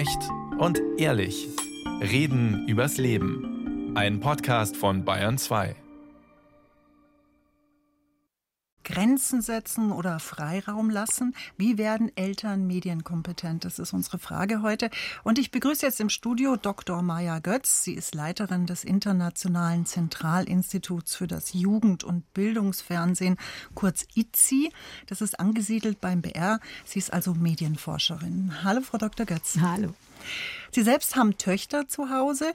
Echt und ehrlich. Reden übers Leben. Ein Podcast von Bayern 2. Grenzen setzen oder Freiraum lassen? Wie werden Eltern medienkompetent? Das ist unsere Frage heute. Und ich begrüße jetzt im Studio Dr. Maya Götz. Sie ist Leiterin des Internationalen Zentralinstituts für das Jugend- und Bildungsfernsehen, kurz ITZI. Das ist angesiedelt beim BR. Sie ist also Medienforscherin. Hallo, Frau Dr. Götz. Hallo. Sie selbst haben Töchter zu Hause.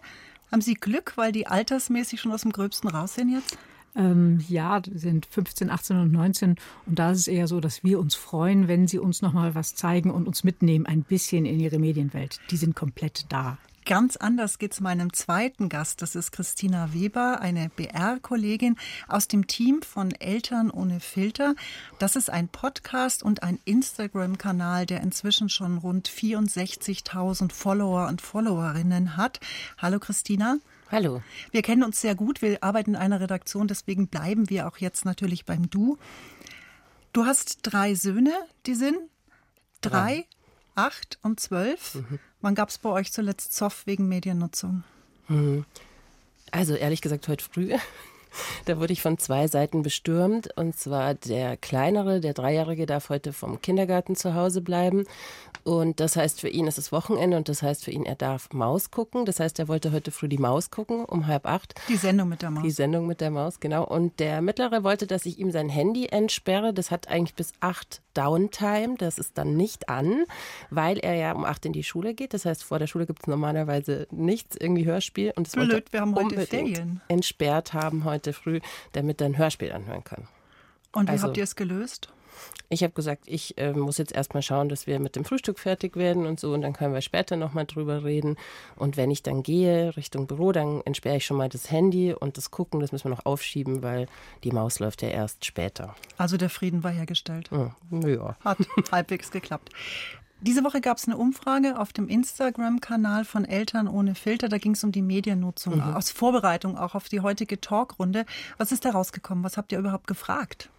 Haben Sie Glück, weil die altersmäßig schon aus dem Gröbsten raus sind jetzt? Ähm, ja, sind 15, 18 und 19 und da ist es eher so, dass wir uns freuen, wenn sie uns noch mal was zeigen und uns mitnehmen ein bisschen in ihre Medienwelt. Die sind komplett da. Ganz anders geht es meinem zweiten Gast. Das ist Christina Weber, eine BR-Kollegin aus dem Team von Eltern ohne Filter. Das ist ein Podcast und ein Instagram-Kanal, der inzwischen schon rund 64.000 Follower und Followerinnen hat. Hallo Christina. Hallo. Wir kennen uns sehr gut. Wir arbeiten in einer Redaktion, deswegen bleiben wir auch jetzt natürlich beim Du. Du hast drei Söhne, die sind drei, acht und zwölf. Mhm. Wann gab es bei euch zuletzt Zoff wegen Mediennutzung? Mhm. Also ehrlich gesagt heute früh. Da wurde ich von zwei Seiten bestürmt. Und zwar der kleinere, der Dreijährige, darf heute vom Kindergarten zu Hause bleiben. Und das heißt, für ihn ist es Wochenende und das heißt für ihn, er darf Maus gucken. Das heißt, er wollte heute früh die Maus gucken um halb acht. Die Sendung mit der Maus. Die Sendung mit der Maus, genau. Und der Mittlere wollte, dass ich ihm sein Handy entsperre. Das hat eigentlich bis acht Downtime. Das ist dann nicht an, weil er ja um acht in die Schule geht. Das heißt, vor der Schule gibt es normalerweise nichts, irgendwie Hörspiel. Und es Blöd, wir haben heute Ferien. Entsperrt haben heute früh, damit er ein Hörspiel anhören kann. Und wie also, habt ihr es gelöst? Ich habe gesagt, ich äh, muss jetzt erstmal schauen, dass wir mit dem Frühstück fertig werden und so und dann können wir später nochmal drüber reden. Und wenn ich dann gehe Richtung Büro, dann entsperre ich schon mal das Handy und das Gucken, das müssen wir noch aufschieben, weil die Maus läuft ja erst später. Also der Frieden war hergestellt. Hm, ja. Hat halbwegs geklappt. Diese Woche gab es eine Umfrage auf dem Instagram-Kanal von Eltern ohne Filter. Da ging es um die Mediennutzung, mhm. aus Vorbereitung auch auf die heutige Talkrunde. Was ist da rausgekommen? Was habt ihr überhaupt gefragt?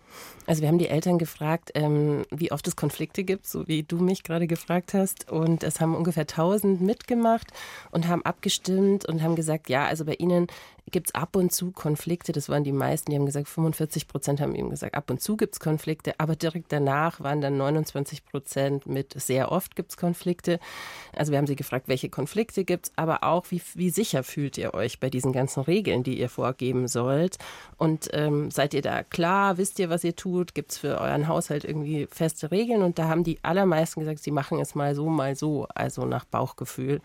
Also wir haben die Eltern gefragt, ähm, wie oft es Konflikte gibt, so wie du mich gerade gefragt hast. Und es haben ungefähr 1000 mitgemacht und haben abgestimmt und haben gesagt, ja, also bei ihnen gibt es ab und zu Konflikte. Das waren die meisten, die haben gesagt, 45 Prozent haben eben gesagt, ab und zu gibt es Konflikte. Aber direkt danach waren dann 29 Prozent mit sehr oft gibt es Konflikte. Also wir haben sie gefragt, welche Konflikte gibt es, aber auch, wie, wie sicher fühlt ihr euch bei diesen ganzen Regeln, die ihr vorgeben sollt? Und ähm, seid ihr da klar? Wisst ihr, was ihr tut? Gibt es für euren Haushalt irgendwie feste Regeln? Und da haben die allermeisten gesagt, sie machen es mal so, mal so, also nach Bauchgefühl.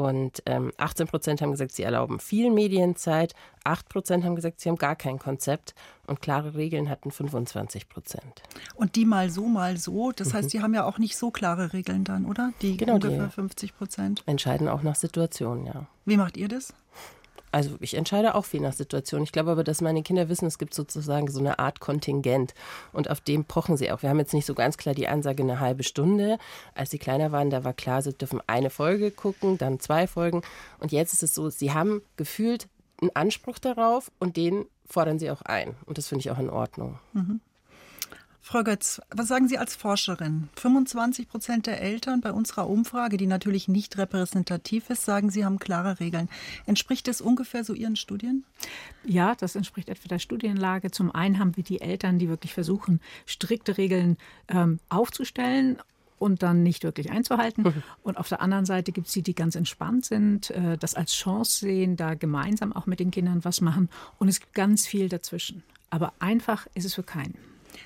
Und ähm, 18 Prozent haben gesagt, sie erlauben viel Medienzeit. 8 Prozent haben gesagt, sie haben gar kein Konzept. Und klare Regeln hatten 25 Prozent. Und die mal so, mal so. Das mhm. heißt, die haben ja auch nicht so klare Regeln dann, oder? Die genau, ungefähr die 50 Prozent. Entscheiden auch nach Situation, ja. Wie macht ihr das? Also ich entscheide auch viel nach Situation. Ich glaube aber, dass meine Kinder wissen, es gibt sozusagen so eine Art Kontingent und auf dem pochen sie auch. Wir haben jetzt nicht so ganz klar die Ansage eine halbe Stunde. Als sie kleiner waren, da war klar, sie dürfen eine Folge gucken, dann zwei Folgen. Und jetzt ist es so, sie haben gefühlt einen Anspruch darauf und den fordern sie auch ein. Und das finde ich auch in Ordnung. Mhm. Frau Götz, was sagen Sie als Forscherin? 25 Prozent der Eltern bei unserer Umfrage, die natürlich nicht repräsentativ ist, sagen, sie haben klare Regeln. Entspricht das ungefähr so Ihren Studien? Ja, das entspricht etwa der Studienlage. Zum einen haben wir die Eltern, die wirklich versuchen, strikte Regeln ähm, aufzustellen und dann nicht wirklich einzuhalten. Und auf der anderen Seite gibt es die, die ganz entspannt sind, äh, das als Chance sehen, da gemeinsam auch mit den Kindern was machen. Und es gibt ganz viel dazwischen. Aber einfach ist es für keinen.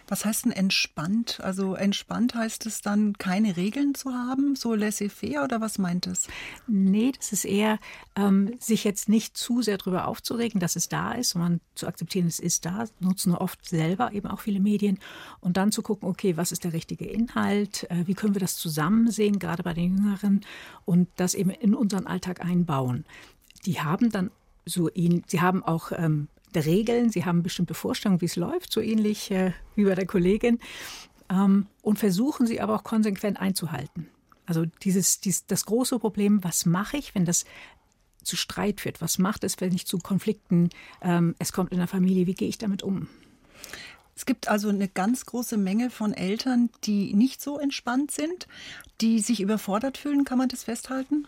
Was heißt denn entspannt? Also entspannt heißt es dann, keine Regeln zu haben, so laissez-faire oder was meint es? Nee, das ist eher, ähm, sich jetzt nicht zu sehr darüber aufzuregen, dass es da ist, sondern zu akzeptieren, es ist da, nutzen oft selber eben auch viele Medien und dann zu gucken, okay, was ist der richtige Inhalt, äh, wie können wir das zusammen sehen, gerade bei den Jüngeren und das eben in unseren Alltag einbauen. Die haben dann so ihn, sie haben auch ähm, der Regeln. Sie haben bestimmte Vorstellungen, wie es läuft, so ähnlich äh, wie bei der Kollegin. Ähm, und versuchen sie aber auch konsequent einzuhalten. Also dieses, dieses, das große Problem, was mache ich, wenn das zu Streit führt? Was macht es, wenn ich zu Konflikten, ähm, es kommt in der Familie, wie gehe ich damit um? Es gibt also eine ganz große Menge von Eltern, die nicht so entspannt sind, die sich überfordert fühlen. Kann man das festhalten?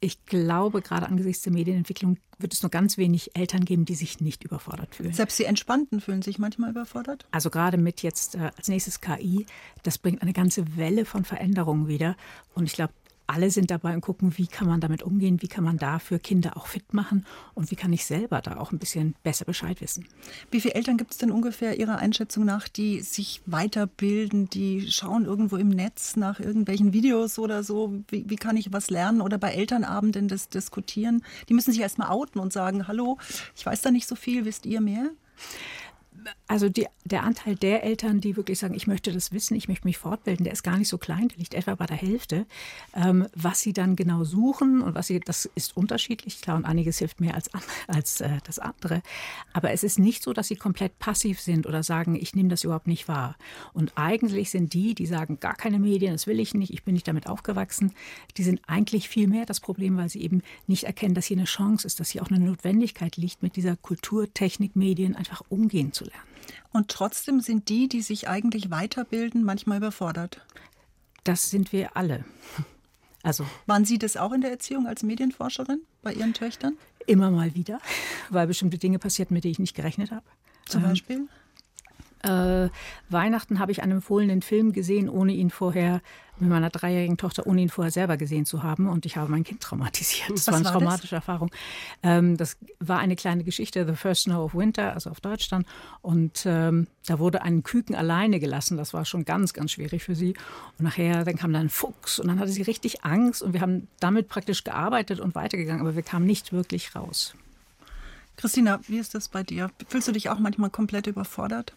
Ich glaube, gerade angesichts der Medienentwicklung wird es nur ganz wenig Eltern geben, die sich nicht überfordert fühlen. Selbst die Entspannten fühlen sich manchmal überfordert? Also gerade mit jetzt äh, als nächstes KI, das bringt eine ganze Welle von Veränderungen wieder. Und ich glaube, alle sind dabei und gucken, wie kann man damit umgehen, wie kann man dafür Kinder auch fit machen und wie kann ich selber da auch ein bisschen besser Bescheid wissen. Wie viele Eltern gibt es denn ungefähr Ihrer Einschätzung nach, die sich weiterbilden, die schauen irgendwo im Netz nach irgendwelchen Videos oder so, wie, wie kann ich was lernen oder bei Elternabenden das diskutieren? Die müssen sich erstmal outen und sagen, hallo, ich weiß da nicht so viel, wisst ihr mehr? Also die, der Anteil der Eltern, die wirklich sagen, ich möchte das wissen, ich möchte mich fortbilden, der ist gar nicht so klein, der liegt etwa bei der Hälfte. Ähm, was sie dann genau suchen und was sie, das ist unterschiedlich, klar, und einiges hilft mehr als, als äh, das andere. Aber es ist nicht so, dass sie komplett passiv sind oder sagen, ich nehme das überhaupt nicht wahr. Und eigentlich sind die, die sagen, gar keine Medien, das will ich nicht, ich bin nicht damit aufgewachsen, die sind eigentlich viel mehr das Problem, weil sie eben nicht erkennen, dass hier eine Chance ist, dass hier auch eine Notwendigkeit liegt, mit dieser Kultur, Technik, Medien einfach umgehen zu. Und trotzdem sind die, die sich eigentlich weiterbilden, manchmal überfordert. Das sind wir alle. Also waren Sie das auch in der Erziehung als Medienforscherin bei Ihren Töchtern? Immer mal wieder, weil bestimmte Dinge passierten, mit denen ich nicht gerechnet habe. Zum Beispiel? Äh, Weihnachten habe ich einen empfohlenen Film gesehen, ohne ihn vorher mit meiner dreijährigen Tochter, ohne ihn vorher selber gesehen zu haben. Und ich habe mein Kind traumatisiert. Das Was war eine traumatische das? Erfahrung. Ähm, das war eine kleine Geschichte, The First Snow of Winter, also auf Deutsch dann. Und ähm, da wurde ein Küken alleine gelassen. Das war schon ganz, ganz schwierig für sie. Und nachher, dann kam da ein Fuchs und dann hatte sie richtig Angst. Und wir haben damit praktisch gearbeitet und weitergegangen, aber wir kamen nicht wirklich raus. Christina, wie ist das bei dir? Fühlst du dich auch manchmal komplett überfordert?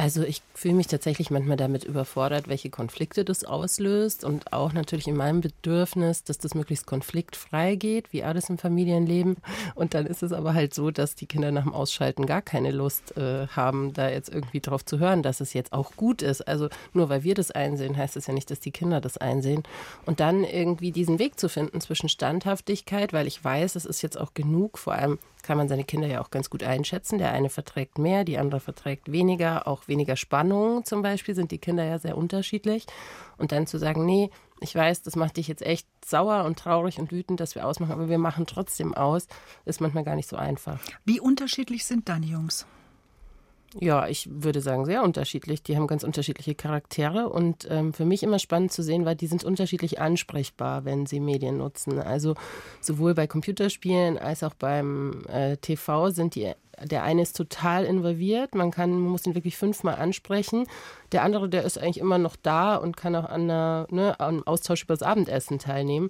Also ich fühle mich tatsächlich manchmal damit überfordert, welche Konflikte das auslöst und auch natürlich in meinem Bedürfnis, dass das möglichst konfliktfrei geht, wie alles im Familienleben. Und dann ist es aber halt so, dass die Kinder nach dem Ausschalten gar keine Lust äh, haben, da jetzt irgendwie drauf zu hören, dass es jetzt auch gut ist. Also nur weil wir das einsehen, heißt es ja nicht, dass die Kinder das einsehen. Und dann irgendwie diesen Weg zu finden zwischen Standhaftigkeit, weil ich weiß, es ist jetzt auch genug, vor allem kann man seine Kinder ja auch ganz gut einschätzen. Der eine verträgt mehr, die andere verträgt weniger, auch weniger Spannung zum Beispiel, sind die Kinder ja sehr unterschiedlich. Und dann zu sagen, nee, ich weiß, das macht dich jetzt echt sauer und traurig und wütend, dass wir ausmachen, aber wir machen trotzdem aus, ist manchmal gar nicht so einfach. Wie unterschiedlich sind deine Jungs? Ja, ich würde sagen, sehr unterschiedlich. Die haben ganz unterschiedliche Charaktere und ähm, für mich immer spannend zu sehen, weil die sind unterschiedlich ansprechbar, wenn sie Medien nutzen. Also sowohl bei Computerspielen als auch beim äh, TV sind die der eine ist total involviert, man kann, man muss ihn wirklich fünfmal ansprechen. Der andere, der ist eigentlich immer noch da und kann auch an einer, ne, am Austausch über das Abendessen teilnehmen.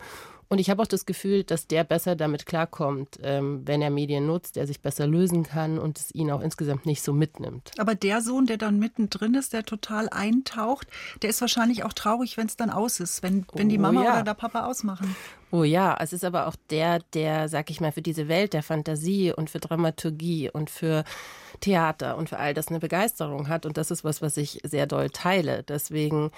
Und ich habe auch das Gefühl, dass der besser damit klarkommt, ähm, wenn er Medien nutzt, der sich besser lösen kann und es ihn auch insgesamt nicht so mitnimmt. Aber der Sohn, der dann mittendrin ist, der total eintaucht, der ist wahrscheinlich auch traurig, wenn es dann aus ist, wenn, wenn die oh Mama ja. oder der Papa ausmachen. Oh ja, es ist aber auch der, der, sag ich mal, für diese Welt der Fantasie und für Dramaturgie und für Theater und für all das eine Begeisterung hat. Und das ist was, was ich sehr doll teile. Deswegen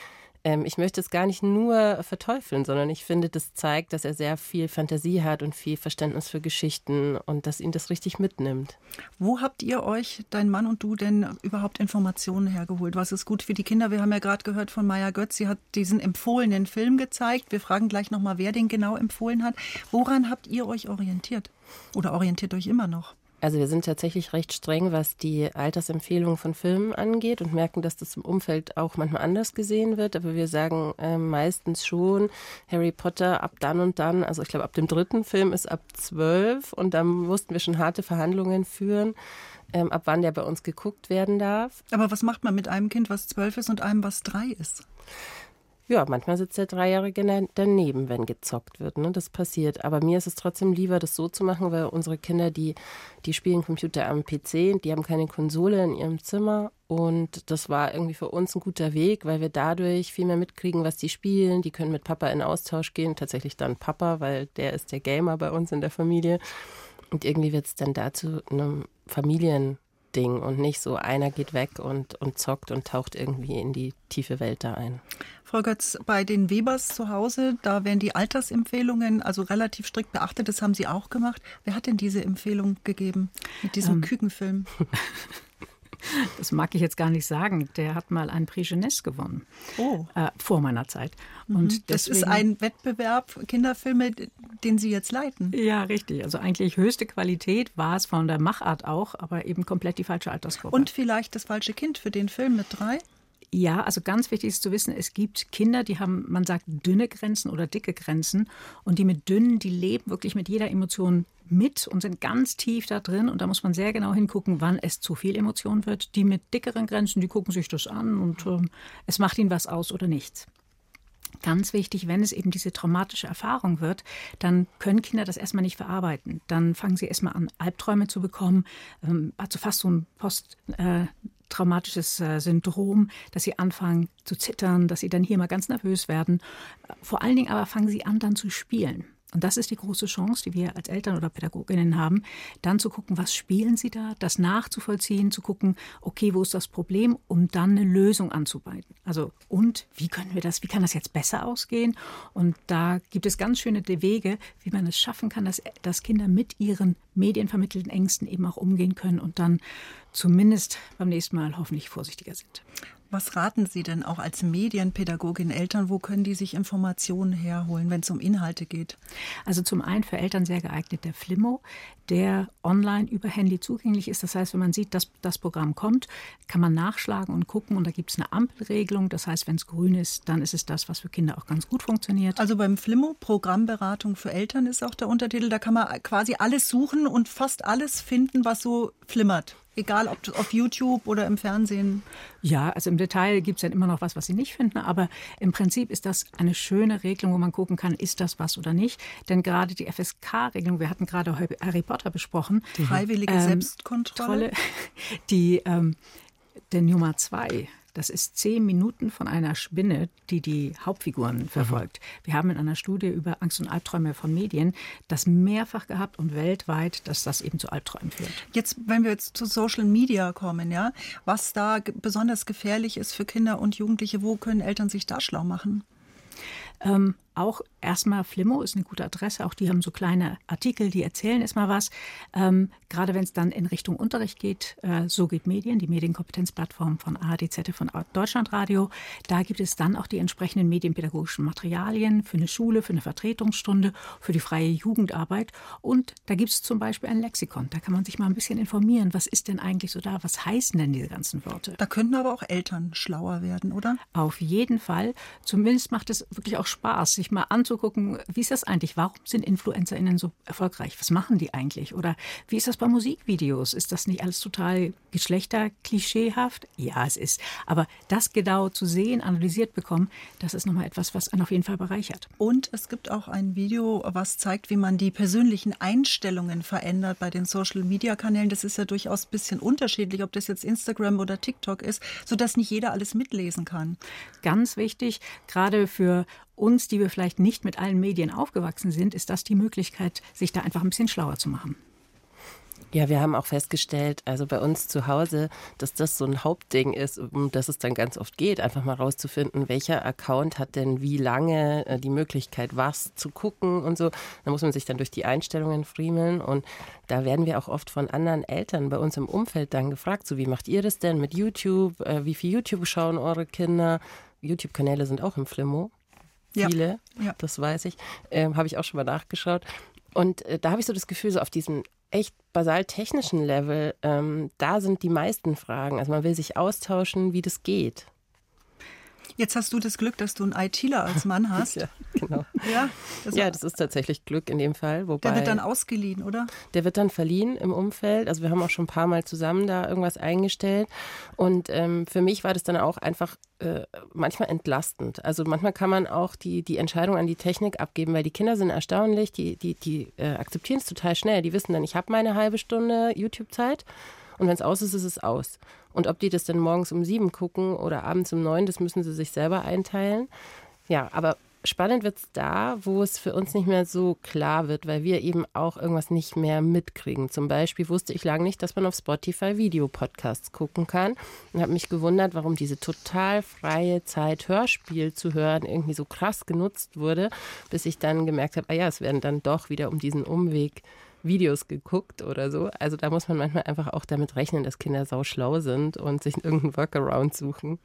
ähm, ich möchte es gar nicht nur verteufeln, sondern ich finde, das zeigt, dass er sehr viel Fantasie hat und viel Verständnis für Geschichten und dass ihn das richtig mitnimmt. Wo habt ihr euch, dein Mann und du, denn überhaupt Informationen hergeholt? Was ist gut für die Kinder? Wir haben ja gerade gehört von Maya Götz, sie hat diesen empfohlenen Film gezeigt. Wir fragen gleich nochmal, wer den genau empfohlen hat. Woran habt ihr euch orientiert? Oder orientiert euch immer noch? Also wir sind tatsächlich recht streng, was die Altersempfehlungen von Filmen angeht und merken, dass das im Umfeld auch manchmal anders gesehen wird. Aber wir sagen äh, meistens schon, Harry Potter ab dann und dann, also ich glaube ab dem dritten Film ist ab zwölf und dann mussten wir schon harte Verhandlungen führen. Ähm, ab wann der bei uns geguckt werden darf. Aber was macht man mit einem Kind, was zwölf ist und einem, was drei ist? Ja, manchmal sitzt der Dreijährige daneben, wenn gezockt wird. Ne? Das passiert. Aber mir ist es trotzdem lieber, das so zu machen, weil unsere Kinder, die, die spielen Computer am PC, die haben keine Konsole in ihrem Zimmer. Und das war irgendwie für uns ein guter Weg, weil wir dadurch viel mehr mitkriegen, was die spielen. Die können mit Papa in Austausch gehen. Tatsächlich dann Papa, weil der ist der Gamer bei uns in der Familie. Und irgendwie wird es dann dazu einem Familien Ding und nicht so einer geht weg und, und zockt und taucht irgendwie in die tiefe Welt da ein. Frau Götz, bei den Webers zu Hause, da werden die Altersempfehlungen also relativ strikt beachtet. Das haben Sie auch gemacht. Wer hat denn diese Empfehlung gegeben mit diesem ähm. Kükenfilm? Das mag ich jetzt gar nicht sagen. Der hat mal einen Prix Jeunesse gewonnen. Oh. Äh, vor meiner Zeit. Mhm. Und das deswegen, ist ein Wettbewerb Kinderfilme, den Sie jetzt leiten. Ja, richtig. Also eigentlich höchste Qualität war es von der Machart auch, aber eben komplett die falsche Altersgruppe. Und vielleicht das falsche Kind für den Film mit drei? Ja, also ganz wichtig ist zu wissen, es gibt Kinder, die haben, man sagt, dünne Grenzen oder dicke Grenzen. Und die mit dünnen, die leben wirklich mit jeder Emotion mit und sind ganz tief da drin. Und da muss man sehr genau hingucken, wann es zu viel Emotion wird. Die mit dickeren Grenzen, die gucken sich das an und äh, es macht ihnen was aus oder nichts. Ganz wichtig, wenn es eben diese traumatische Erfahrung wird, dann können Kinder das erstmal nicht verarbeiten. Dann fangen sie erstmal an, Albträume zu bekommen, ähm, also fast so ein Post, äh, traumatisches äh, Syndrom, dass sie anfangen zu zittern, dass sie dann hier mal ganz nervös werden. Vor allen Dingen aber fangen sie an, dann zu spielen. Und das ist die große Chance, die wir als Eltern oder Pädagoginnen haben, dann zu gucken, was spielen sie da, das nachzuvollziehen, zu gucken, okay, wo ist das Problem, um dann eine Lösung anzubieten. Also, und wie können wir das, wie kann das jetzt besser ausgehen? Und da gibt es ganz schöne Wege, wie man es schaffen kann, dass, dass Kinder mit ihren medienvermittelten Ängsten eben auch umgehen können und dann zumindest beim nächsten Mal hoffentlich vorsichtiger sind. Was raten Sie denn auch als Medienpädagogin Eltern? Wo können die sich Informationen herholen, wenn es um Inhalte geht? Also zum einen für Eltern sehr geeignet der Flimmo, der online über Handy zugänglich ist. Das heißt, wenn man sieht, dass das Programm kommt, kann man nachschlagen und gucken. Und da gibt es eine Ampelregelung. Das heißt, wenn es grün ist, dann ist es das, was für Kinder auch ganz gut funktioniert. Also beim Flimmo, Programmberatung für Eltern ist auch der Untertitel. Da kann man quasi alles suchen und fast alles finden, was so flimmert. Egal ob auf YouTube oder im Fernsehen. Ja, also im Detail gibt es dann immer noch was, was Sie nicht finden, aber im Prinzip ist das eine schöne Regelung, wo man gucken kann, ist das was oder nicht. Denn gerade die FSK-Regelung, wir hatten gerade Harry Potter besprochen. Die freiwillige ähm, Selbstkontrolle. Die, ähm, der Nummer zwei, das ist zehn Minuten von einer Spinne, die die Hauptfiguren mhm. verfolgt. Mhm. Wir haben in einer Studie über Angst und Albträume von Medien das mehrfach gehabt und weltweit, dass das eben zu Albträumen führt. Jetzt, wenn wir jetzt zu Social Media kommen, ja, was da besonders gefährlich ist für Kinder und Jugendliche, wo können Eltern sich da schlau machen? Ähm, auch erstmal Flimmo ist eine gute Adresse. Auch die haben so kleine Artikel, die erzählen erstmal was. Ähm, gerade wenn es dann in Richtung Unterricht geht, äh, so geht Medien, die Medienkompetenzplattform von ARDZ, von Deutschlandradio. Da gibt es dann auch die entsprechenden medienpädagogischen Materialien für eine Schule, für eine Vertretungsstunde, für die freie Jugendarbeit. Und da gibt es zum Beispiel ein Lexikon. Da kann man sich mal ein bisschen informieren. Was ist denn eigentlich so da? Was heißen denn diese ganzen Worte? Da könnten aber auch Eltern schlauer werden, oder? Auf jeden Fall. Zumindest macht es wirklich auch Spaß, sich mal anzugucken, wie ist das eigentlich? Warum sind InfluencerInnen so erfolgreich? Was machen die eigentlich? Oder wie ist das bei Musikvideos? Ist das nicht alles total geschlechterklischeehaft? Ja, es ist. Aber das genau zu sehen, analysiert bekommen, das ist nochmal etwas, was einen auf jeden Fall bereichert. Und es gibt auch ein Video, was zeigt, wie man die persönlichen Einstellungen verändert bei den Social-Media-Kanälen. Das ist ja durchaus ein bisschen unterschiedlich, ob das jetzt Instagram oder TikTok ist, sodass nicht jeder alles mitlesen kann. Ganz wichtig, gerade für uns, die wir vielleicht nicht mit allen Medien aufgewachsen sind, ist das die Möglichkeit, sich da einfach ein bisschen schlauer zu machen. Ja, wir haben auch festgestellt, also bei uns zu Hause, dass das so ein Hauptding ist, um das es dann ganz oft geht, einfach mal rauszufinden, welcher Account hat denn wie lange äh, die Möglichkeit, was zu gucken und so. Da muss man sich dann durch die Einstellungen friemeln und da werden wir auch oft von anderen Eltern bei uns im Umfeld dann gefragt, so wie macht ihr das denn mit YouTube? Äh, wie viel YouTube schauen eure Kinder? YouTube-Kanäle sind auch im Flimmo viele, ja. Ja. das weiß ich, ähm, habe ich auch schon mal nachgeschaut. Und äh, da habe ich so das Gefühl, so auf diesem echt basal technischen Level, ähm, da sind die meisten Fragen. Also man will sich austauschen, wie das geht. Jetzt hast du das Glück, dass du einen ITler als Mann hast. ja, genau. Ja, das, ja, das ist tatsächlich Glück in dem Fall. Wobei, der wird dann ausgeliehen, oder? Der wird dann verliehen im Umfeld. Also wir haben auch schon ein paar Mal zusammen da irgendwas eingestellt. Und ähm, für mich war das dann auch einfach äh, manchmal entlastend. Also manchmal kann man auch die, die Entscheidung an die Technik abgeben, weil die Kinder sind erstaunlich, die, die, die äh, akzeptieren es total schnell. Die wissen dann, ich habe meine halbe Stunde YouTube-Zeit und wenn es aus ist, ist es aus. Und ob die das dann morgens um sieben gucken oder abends um neun, das müssen sie sich selber einteilen. Ja, aber spannend wird es da, wo es für uns nicht mehr so klar wird, weil wir eben auch irgendwas nicht mehr mitkriegen. Zum Beispiel wusste ich lange nicht, dass man auf Spotify Videopodcasts gucken kann und habe mich gewundert, warum diese total freie Zeit, Hörspiel zu hören, irgendwie so krass genutzt wurde, bis ich dann gemerkt habe, ah ja, es werden dann doch wieder um diesen Umweg Videos geguckt oder so. Also da muss man manchmal einfach auch damit rechnen, dass Kinder sau schlau sind und sich irgendeinen Workaround suchen.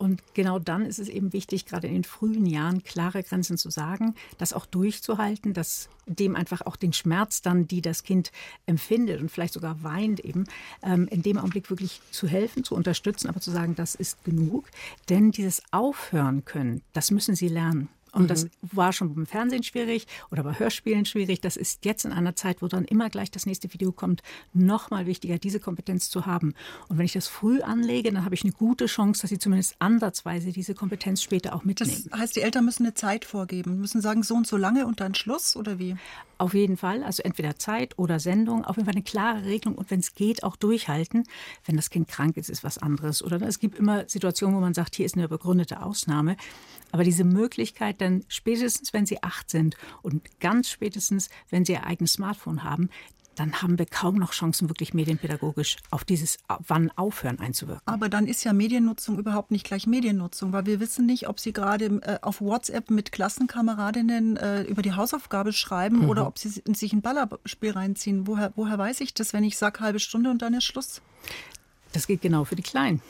Und genau dann ist es eben wichtig, gerade in den frühen Jahren klare Grenzen zu sagen, das auch durchzuhalten, dass dem einfach auch den Schmerz dann, die das Kind empfindet und vielleicht sogar weint eben, ähm, in dem Augenblick wirklich zu helfen, zu unterstützen, aber zu sagen, das ist genug. Denn dieses Aufhören können, das müssen sie lernen. Und mhm. das war schon beim Fernsehen schwierig oder bei Hörspielen schwierig. Das ist jetzt in einer Zeit, wo dann immer gleich das nächste Video kommt, noch mal wichtiger, diese Kompetenz zu haben. Und wenn ich das früh anlege, dann habe ich eine gute Chance, dass sie zumindest ansatzweise diese Kompetenz später auch mitnehmen. Das heißt, die Eltern müssen eine Zeit vorgeben, müssen sagen, so und so lange und dann Schluss oder wie? Auf jeden Fall, also entweder Zeit oder Sendung, auf jeden Fall eine klare Regelung und wenn es geht, auch durchhalten. Wenn das Kind krank ist, ist was anderes. Oder es gibt immer Situationen, wo man sagt, hier ist eine begründete Ausnahme. Aber diese Möglichkeit dann spätestens, wenn sie acht sind und ganz spätestens, wenn sie ihr eigenes Smartphone haben, dann haben wir kaum noch Chancen, wirklich medienpädagogisch auf dieses Wann aufhören einzuwirken. Aber dann ist ja Mediennutzung überhaupt nicht gleich Mediennutzung, weil wir wissen nicht, ob Sie gerade äh, auf WhatsApp mit Klassenkameradinnen äh, über die Hausaufgabe schreiben mhm. oder ob Sie sich ein Ballerspiel reinziehen. Woher, woher weiß ich das, wenn ich sage halbe Stunde und dann ist Schluss? Das geht genau für die Kleinen.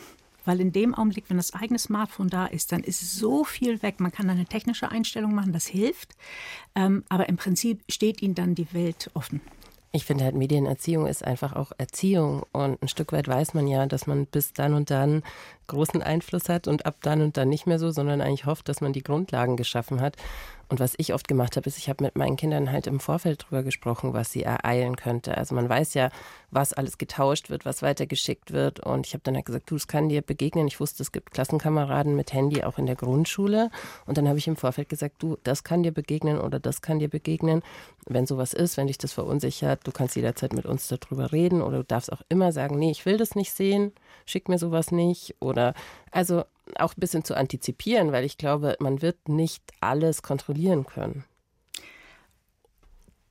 Weil in dem Augenblick, wenn das eigene Smartphone da ist, dann ist so viel weg. Man kann eine technische Einstellung machen, das hilft. Ähm, aber im Prinzip steht ihnen dann die Welt offen. Ich finde halt, Medienerziehung ist einfach auch Erziehung. Und ein Stück weit weiß man ja, dass man bis dann und dann großen Einfluss hat und ab dann und dann nicht mehr so, sondern eigentlich hofft, dass man die Grundlagen geschaffen hat. Und was ich oft gemacht habe, ist, ich habe mit meinen Kindern halt im Vorfeld drüber gesprochen, was sie ereilen könnte. Also man weiß ja, was alles getauscht wird, was weitergeschickt wird. Und ich habe dann halt gesagt, du, es kann dir begegnen. Ich wusste, es gibt Klassenkameraden mit Handy auch in der Grundschule. Und dann habe ich im Vorfeld gesagt, du, das kann dir begegnen oder das kann dir begegnen. Wenn sowas ist, wenn dich das verunsichert, du kannst jederzeit mit uns darüber reden oder du darfst auch immer sagen, nee, ich will das nicht sehen, schick mir sowas nicht. Oder also auch ein bisschen zu antizipieren, weil ich glaube, man wird nicht alles kontrollieren können.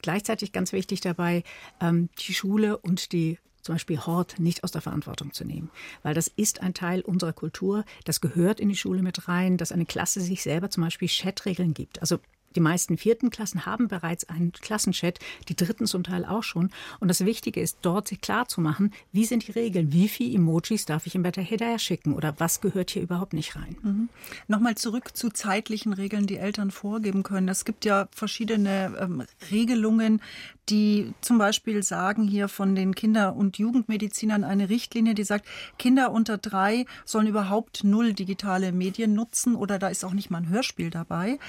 Gleichzeitig ganz wichtig dabei, ähm, die Schule und die zum Beispiel Hort nicht aus der Verantwortung zu nehmen. Weil das ist ein Teil unserer Kultur, das gehört in die Schule mit rein, dass eine Klasse sich selber zum Beispiel Chatregeln gibt. Also die meisten vierten Klassen haben bereits einen Klassenchat, die dritten zum Teil auch schon. Und das Wichtige ist, dort sich klar zu machen, wie sind die Regeln, wie viele Emojis darf ich im Header schicken oder was gehört hier überhaupt nicht rein. Mhm. Nochmal zurück zu zeitlichen Regeln, die Eltern vorgeben können. Es gibt ja verschiedene ähm, Regelungen, die zum Beispiel sagen hier von den Kinder- und Jugendmedizinern eine Richtlinie, die sagt, Kinder unter drei sollen überhaupt null digitale Medien nutzen oder da ist auch nicht mal ein Hörspiel dabei.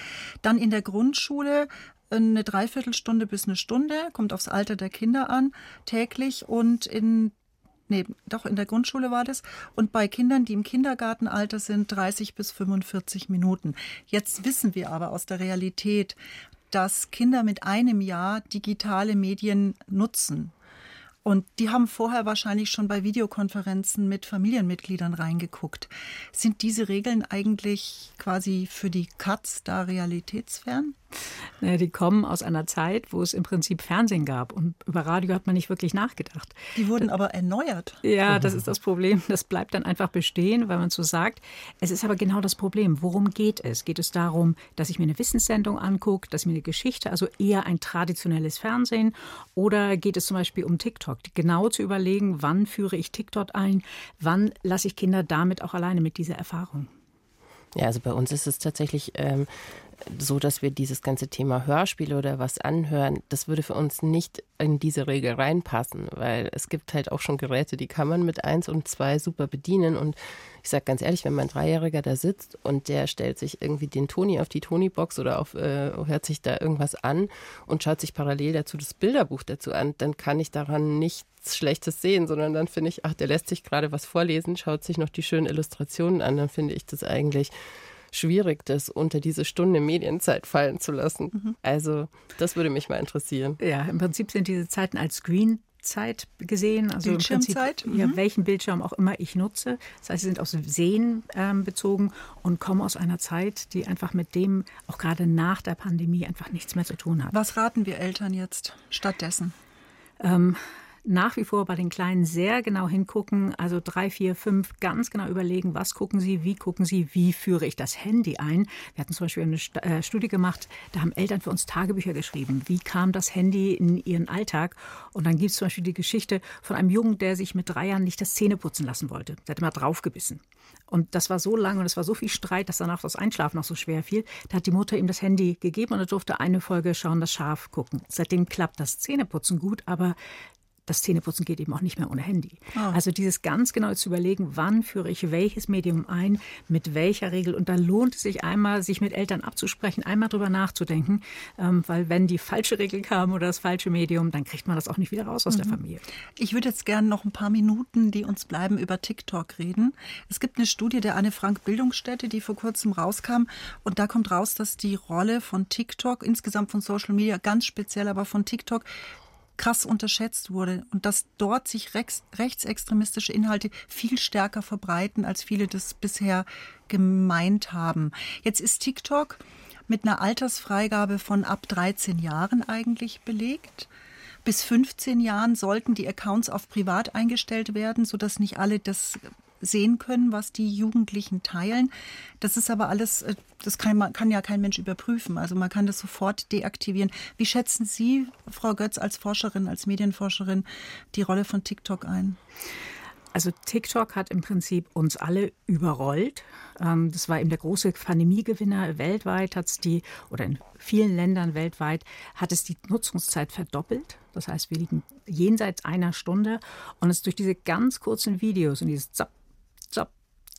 Dann in der Grundschule eine Dreiviertelstunde bis eine Stunde, kommt aufs Alter der Kinder an, täglich und in Nee, doch in der Grundschule war das. Und bei Kindern, die im Kindergartenalter sind, 30 bis 45 Minuten. Jetzt wissen wir aber aus der Realität, dass Kinder mit einem Jahr digitale Medien nutzen. Und die haben vorher wahrscheinlich schon bei Videokonferenzen mit Familienmitgliedern reingeguckt. Sind diese Regeln eigentlich quasi für die Katz da realitätsfern? Naja, die kommen aus einer Zeit, wo es im Prinzip Fernsehen gab und über Radio hat man nicht wirklich nachgedacht. Die wurden aber erneuert. Ja, das ist das Problem. Das bleibt dann einfach bestehen, weil man so sagt. Es ist aber genau das Problem. Worum geht es? Geht es darum, dass ich mir eine Wissenssendung angucke, dass ich mir eine Geschichte, also eher ein traditionelles Fernsehen, oder geht es zum Beispiel um TikTok? Genau zu überlegen, wann führe ich TikTok ein, wann lasse ich Kinder damit auch alleine mit dieser Erfahrung. Ja, also bei uns ist es tatsächlich ähm, so, dass wir dieses ganze Thema Hörspiele oder was anhören, das würde für uns nicht in diese Regel reinpassen, weil es gibt halt auch schon Geräte, die kann man mit eins und zwei super bedienen. Und ich sage ganz ehrlich, wenn mein Dreijähriger da sitzt und der stellt sich irgendwie den Toni auf die Toni-Box oder auf, äh, hört sich da irgendwas an und schaut sich parallel dazu das Bilderbuch dazu an, dann kann ich daran nichts Schlechtes sehen, sondern dann finde ich, ach, der lässt sich gerade was vorlesen, schaut sich noch die schönen Illustrationen an, dann finde ich das eigentlich schwierig, das unter diese Stunde Medienzeit fallen zu lassen. Mhm. Also das würde mich mal interessieren. Ja, im Prinzip sind diese Zeiten als Screen Zeit gesehen, also Bildschirmzeit, im Prinzip, mhm. ja, welchen Bildschirm auch immer ich nutze. Das heißt, sie sind aus Sehen ähm, bezogen und kommen aus einer Zeit, die einfach mit dem auch gerade nach der Pandemie einfach nichts mehr zu tun hat. Was raten wir Eltern jetzt stattdessen? Ähm, nach wie vor bei den Kleinen sehr genau hingucken, also drei, vier, fünf, ganz genau überlegen, was gucken sie, wie gucken sie, wie führe ich das Handy ein. Wir hatten zum Beispiel eine äh, Studie gemacht, da haben Eltern für uns Tagebücher geschrieben. Wie kam das Handy in ihren Alltag? Und dann gibt es zum Beispiel die Geschichte von einem Jungen, der sich mit drei Jahren nicht das Zähne putzen lassen wollte. Der hat immer draufgebissen. Und das war so lang und es war so viel Streit, dass danach das Einschlafen noch so schwer fiel. Da hat die Mutter ihm das Handy gegeben und er durfte eine Folge schauen, das Schaf gucken. Seitdem klappt das Zähneputzen gut, aber das Zähneputzen geht eben auch nicht mehr ohne Handy. Oh. Also dieses ganz genau zu überlegen, wann führe ich welches Medium ein, mit welcher Regel. Und da lohnt es sich einmal, sich mit Eltern abzusprechen, einmal drüber nachzudenken, ähm, weil wenn die falsche Regel kam oder das falsche Medium, dann kriegt man das auch nicht wieder raus aus mhm. der Familie. Ich würde jetzt gerne noch ein paar Minuten, die uns bleiben, über TikTok reden. Es gibt eine Studie der Anne Frank Bildungsstätte, die vor kurzem rauskam. Und da kommt raus, dass die Rolle von TikTok, insgesamt von Social Media, ganz speziell aber von TikTok, krass unterschätzt wurde und dass dort sich rechts, rechtsextremistische Inhalte viel stärker verbreiten, als viele das bisher gemeint haben. Jetzt ist TikTok mit einer Altersfreigabe von ab 13 Jahren eigentlich belegt. Bis 15 Jahren sollten die Accounts auf privat eingestellt werden, sodass nicht alle das sehen können, was die Jugendlichen teilen. Das ist aber alles, äh, das kann, man, kann ja kein Mensch überprüfen. Also man kann das sofort deaktivieren. Wie schätzen Sie, Frau Götz, als Forscherin, als Medienforscherin, die Rolle von TikTok ein? Also TikTok hat im Prinzip uns alle überrollt. Ähm, das war eben der große Pandemiegewinner. Weltweit hat es die, oder in vielen Ländern weltweit, hat es die Nutzungszeit verdoppelt. Das heißt, wir liegen jenseits einer Stunde. Und es durch diese ganz kurzen Videos und dieses Zap,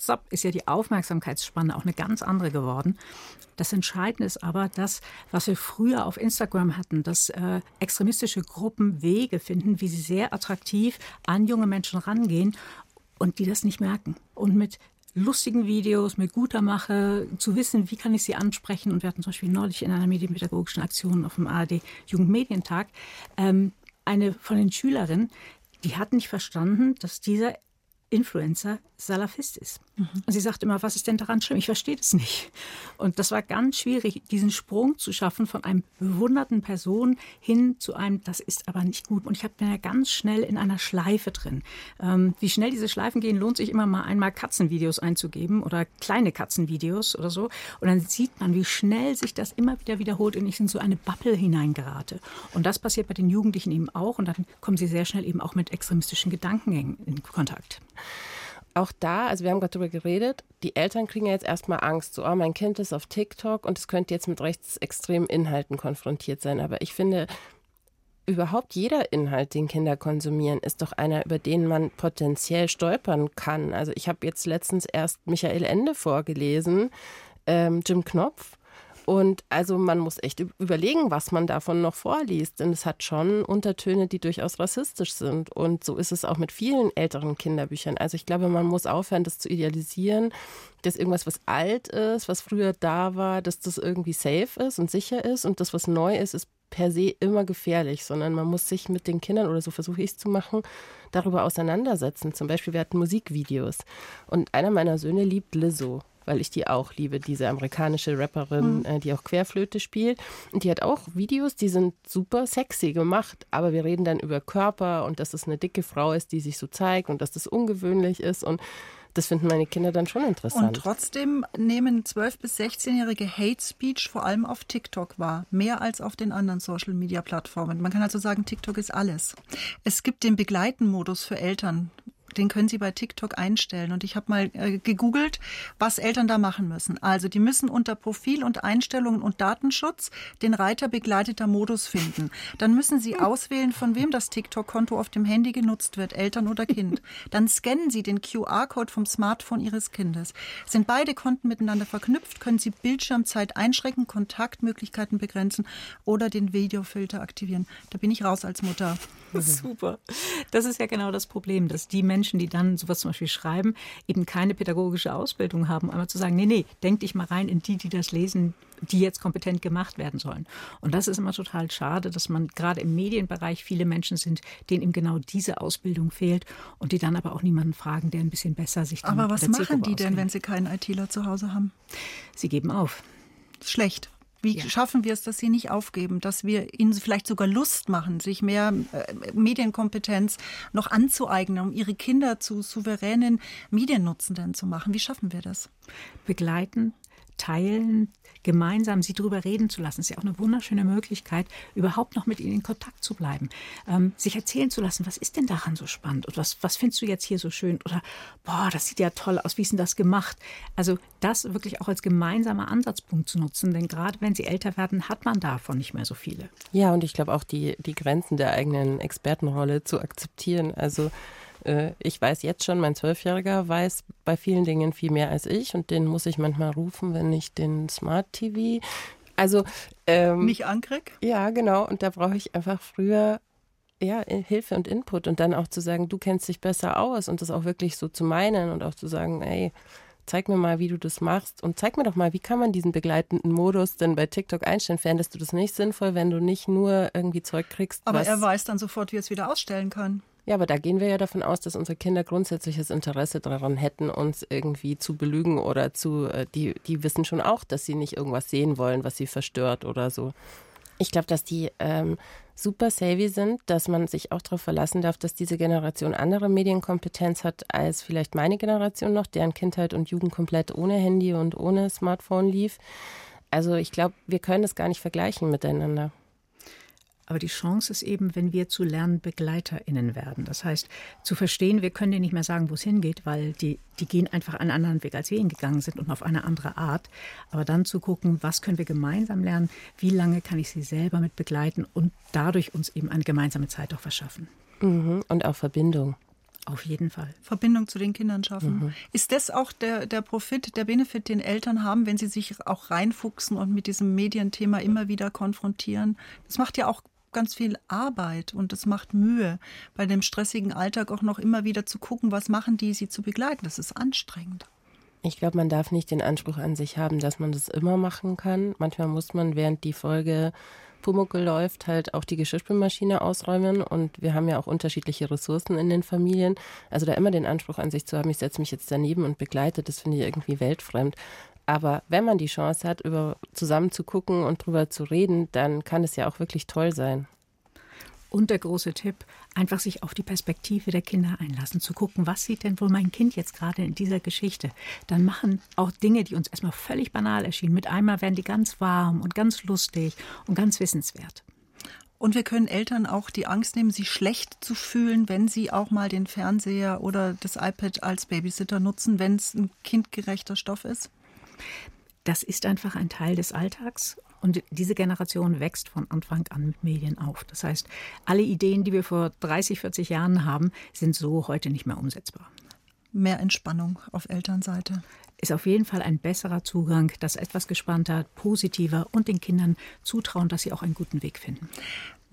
Zap ist ja die Aufmerksamkeitsspanne auch eine ganz andere geworden. Das Entscheidende ist aber das, was wir früher auf Instagram hatten, dass äh, extremistische Gruppen Wege finden, wie sie sehr attraktiv an junge Menschen rangehen und die das nicht merken. Und mit lustigen Videos, mit guter Mache, zu wissen, wie kann ich sie ansprechen. Und wir hatten zum Beispiel neulich in einer medienpädagogischen Aktion auf dem ARD Jugendmedientag ähm, eine von den Schülerinnen, die hat nicht verstanden, dass dieser Influencer Salafist ist. Mhm. Und sie sagt immer, was ist denn daran schlimm? Ich verstehe das nicht. Und das war ganz schwierig, diesen Sprung zu schaffen von einem bewunderten Person hin zu einem, das ist aber nicht gut. Und ich habe ja ganz schnell in einer Schleife drin. Ähm, wie schnell diese Schleifen gehen, lohnt sich immer mal einmal Katzenvideos einzugeben oder kleine Katzenvideos oder so. Und dann sieht man, wie schnell sich das immer wieder wiederholt und ich in so eine Bubble hineingerate. Und das passiert bei den Jugendlichen eben auch. Und dann kommen sie sehr schnell eben auch mit extremistischen Gedankengängen in Kontakt auch da, also wir haben gerade darüber geredet, die Eltern kriegen ja jetzt erstmal Angst, so, oh, mein Kind ist auf TikTok und es könnte jetzt mit rechtsextremen Inhalten konfrontiert sein. Aber ich finde, überhaupt jeder Inhalt, den Kinder konsumieren, ist doch einer, über den man potenziell stolpern kann. Also ich habe jetzt letztens erst Michael Ende vorgelesen, ähm, Jim Knopf. Und also man muss echt überlegen, was man davon noch vorliest. Denn es hat schon Untertöne, die durchaus rassistisch sind. Und so ist es auch mit vielen älteren Kinderbüchern. Also ich glaube, man muss aufhören, das zu idealisieren, dass irgendwas, was alt ist, was früher da war, dass das irgendwie safe ist und sicher ist. Und das, was neu ist, ist per se immer gefährlich, sondern man muss sich mit den Kindern, oder so versuche ich es zu machen, darüber auseinandersetzen. Zum Beispiel, wir hatten Musikvideos. Und einer meiner Söhne liebt Lizzo weil ich die auch liebe, diese amerikanische Rapperin, mhm. äh, die auch Querflöte spielt. Und die hat auch Videos, die sind super sexy gemacht, aber wir reden dann über Körper und dass es eine dicke Frau ist, die sich so zeigt und dass das ungewöhnlich ist und das finden meine Kinder dann schon interessant. Und trotzdem nehmen 12- bis 16-Jährige Hate Speech vor allem auf TikTok wahr, mehr als auf den anderen Social-Media-Plattformen. Man kann also sagen, TikTok ist alles. Es gibt den Begleiten-Modus für Eltern, den können Sie bei TikTok einstellen. Und ich habe mal äh, gegoogelt, was Eltern da machen müssen. Also die müssen unter Profil und Einstellungen und Datenschutz den Reiter begleiteter Modus finden. Dann müssen Sie auswählen, von wem das TikTok-Konto auf dem Handy genutzt wird, Eltern oder Kind. Dann scannen Sie den QR-Code vom Smartphone Ihres Kindes. Sind beide Konten miteinander verknüpft, können Sie Bildschirmzeit einschränken, Kontaktmöglichkeiten begrenzen oder den Videofilter aktivieren. Da bin ich raus als Mutter. Super. Das ist ja genau das Problem, dass die Menschen, die dann sowas zum Beispiel schreiben, eben keine pädagogische Ausbildung haben, einmal zu sagen, nee, nee, denk dich mal rein in die, die das lesen, die jetzt kompetent gemacht werden sollen. Und das ist immer total schade, dass man gerade im Medienbereich viele Menschen sind, denen eben genau diese Ausbildung fehlt und die dann aber auch niemanden fragen, der ein bisschen besser sich Aber was machen die denn, wenn sie keinen ITler zu Hause haben? Sie geben auf. Schlecht. Wie ja. schaffen wir es, dass sie nicht aufgeben, dass wir ihnen vielleicht sogar Lust machen, sich mehr äh, Medienkompetenz noch anzueignen, um ihre Kinder zu souveränen Mediennutzenden zu machen? Wie schaffen wir das? Begleiten, teilen, gemeinsam sie darüber reden zu lassen, ist ja auch eine wunderschöne Möglichkeit, überhaupt noch mit ihnen in Kontakt zu bleiben. Ähm, sich erzählen zu lassen, was ist denn daran so spannend und was, was findest du jetzt hier so schön oder boah, das sieht ja toll aus, wie ist denn das gemacht? Also das wirklich auch als gemeinsamer Ansatzpunkt zu nutzen, denn gerade wenn sie älter werden, hat man davon nicht mehr so viele. Ja, und ich glaube auch die, die Grenzen der eigenen Expertenrolle zu akzeptieren. Also äh, ich weiß jetzt schon, mein Zwölfjähriger weiß bei vielen Dingen viel mehr als ich und den muss ich manchmal rufen, wenn ich den Smart TV. Also ähm, nicht ankrieg? Ja, genau. Und da brauche ich einfach früher ja, Hilfe und Input und dann auch zu sagen, du kennst dich besser aus und das auch wirklich so zu meinen und auch zu sagen, ey, zeig mir mal, wie du das machst und zeig mir doch mal, wie kann man diesen begleitenden Modus denn bei TikTok einstellen? Fändest du das nicht sinnvoll, wenn du nicht nur irgendwie Zeug kriegst? Aber er weiß dann sofort, wie er es wieder ausstellen kann. Ja, aber da gehen wir ja davon aus, dass unsere Kinder grundsätzliches Interesse daran hätten, uns irgendwie zu belügen oder zu, äh, die, die wissen schon auch, dass sie nicht irgendwas sehen wollen, was sie verstört oder so. Ich glaube, dass die ähm, super savvy sind, dass man sich auch darauf verlassen darf, dass diese Generation andere Medienkompetenz hat als vielleicht meine Generation noch, deren Kindheit und Jugend komplett ohne Handy und ohne Smartphone lief. Also ich glaube, wir können das gar nicht vergleichen miteinander. Aber die Chance ist eben, wenn wir zu LernbegleiterInnen werden. Das heißt, zu verstehen, wir können denen nicht mehr sagen, wo es hingeht, weil die, die gehen einfach einen anderen Weg, als wir ihn gegangen sind und auf eine andere Art. Aber dann zu gucken, was können wir gemeinsam lernen, wie lange kann ich sie selber mit begleiten und dadurch uns eben eine gemeinsame Zeit auch verschaffen. Mhm. Und auch Verbindung. Auf jeden Fall. Verbindung zu den Kindern schaffen. Mhm. Ist das auch der, der Profit, der Benefit, den Eltern haben, wenn sie sich auch reinfuchsen und mit diesem Medienthema immer wieder konfrontieren? Das macht ja auch ganz viel Arbeit und es macht Mühe, bei dem stressigen Alltag auch noch immer wieder zu gucken, was machen die, sie zu begleiten. Das ist anstrengend. Ich glaube, man darf nicht den Anspruch an sich haben, dass man das immer machen kann. Manchmal muss man, während die Folge Pumuckel läuft, halt auch die Geschirrspülmaschine ausräumen. Und wir haben ja auch unterschiedliche Ressourcen in den Familien. Also da immer den Anspruch an sich zu haben, ich setze mich jetzt daneben und begleite, das finde ich irgendwie weltfremd. Aber wenn man die Chance hat, über zusammen zu gucken und drüber zu reden, dann kann es ja auch wirklich toll sein. Und der große Tipp, einfach sich auf die Perspektive der Kinder einlassen, zu gucken, was sieht denn wohl mein Kind jetzt gerade in dieser Geschichte. Dann machen auch Dinge, die uns erstmal völlig banal erschienen, mit einmal werden die ganz warm und ganz lustig und ganz wissenswert. Und wir können Eltern auch die Angst nehmen, sich schlecht zu fühlen, wenn sie auch mal den Fernseher oder das iPad als Babysitter nutzen, wenn es ein kindgerechter Stoff ist. Das ist einfach ein Teil des Alltags und diese Generation wächst von Anfang an mit Medien auf. Das heißt, alle Ideen, die wir vor 30, 40 Jahren haben, sind so heute nicht mehr umsetzbar. Mehr Entspannung auf Elternseite. Ist auf jeden Fall ein besserer Zugang, das etwas gespannter, positiver und den Kindern zutrauen, dass sie auch einen guten Weg finden.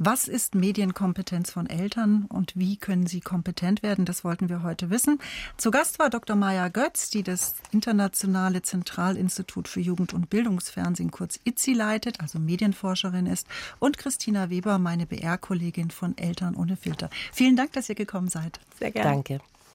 Was ist Medienkompetenz von Eltern und wie können sie kompetent werden? Das wollten wir heute wissen. Zu Gast war Dr. Maya Götz, die das Internationale Zentralinstitut für Jugend- und Bildungsfernsehen kurz ITZI leitet, also Medienforscherin ist, und Christina Weber, meine BR-Kollegin von Eltern ohne Filter. Vielen Dank, dass ihr gekommen seid. Sehr gerne. Danke.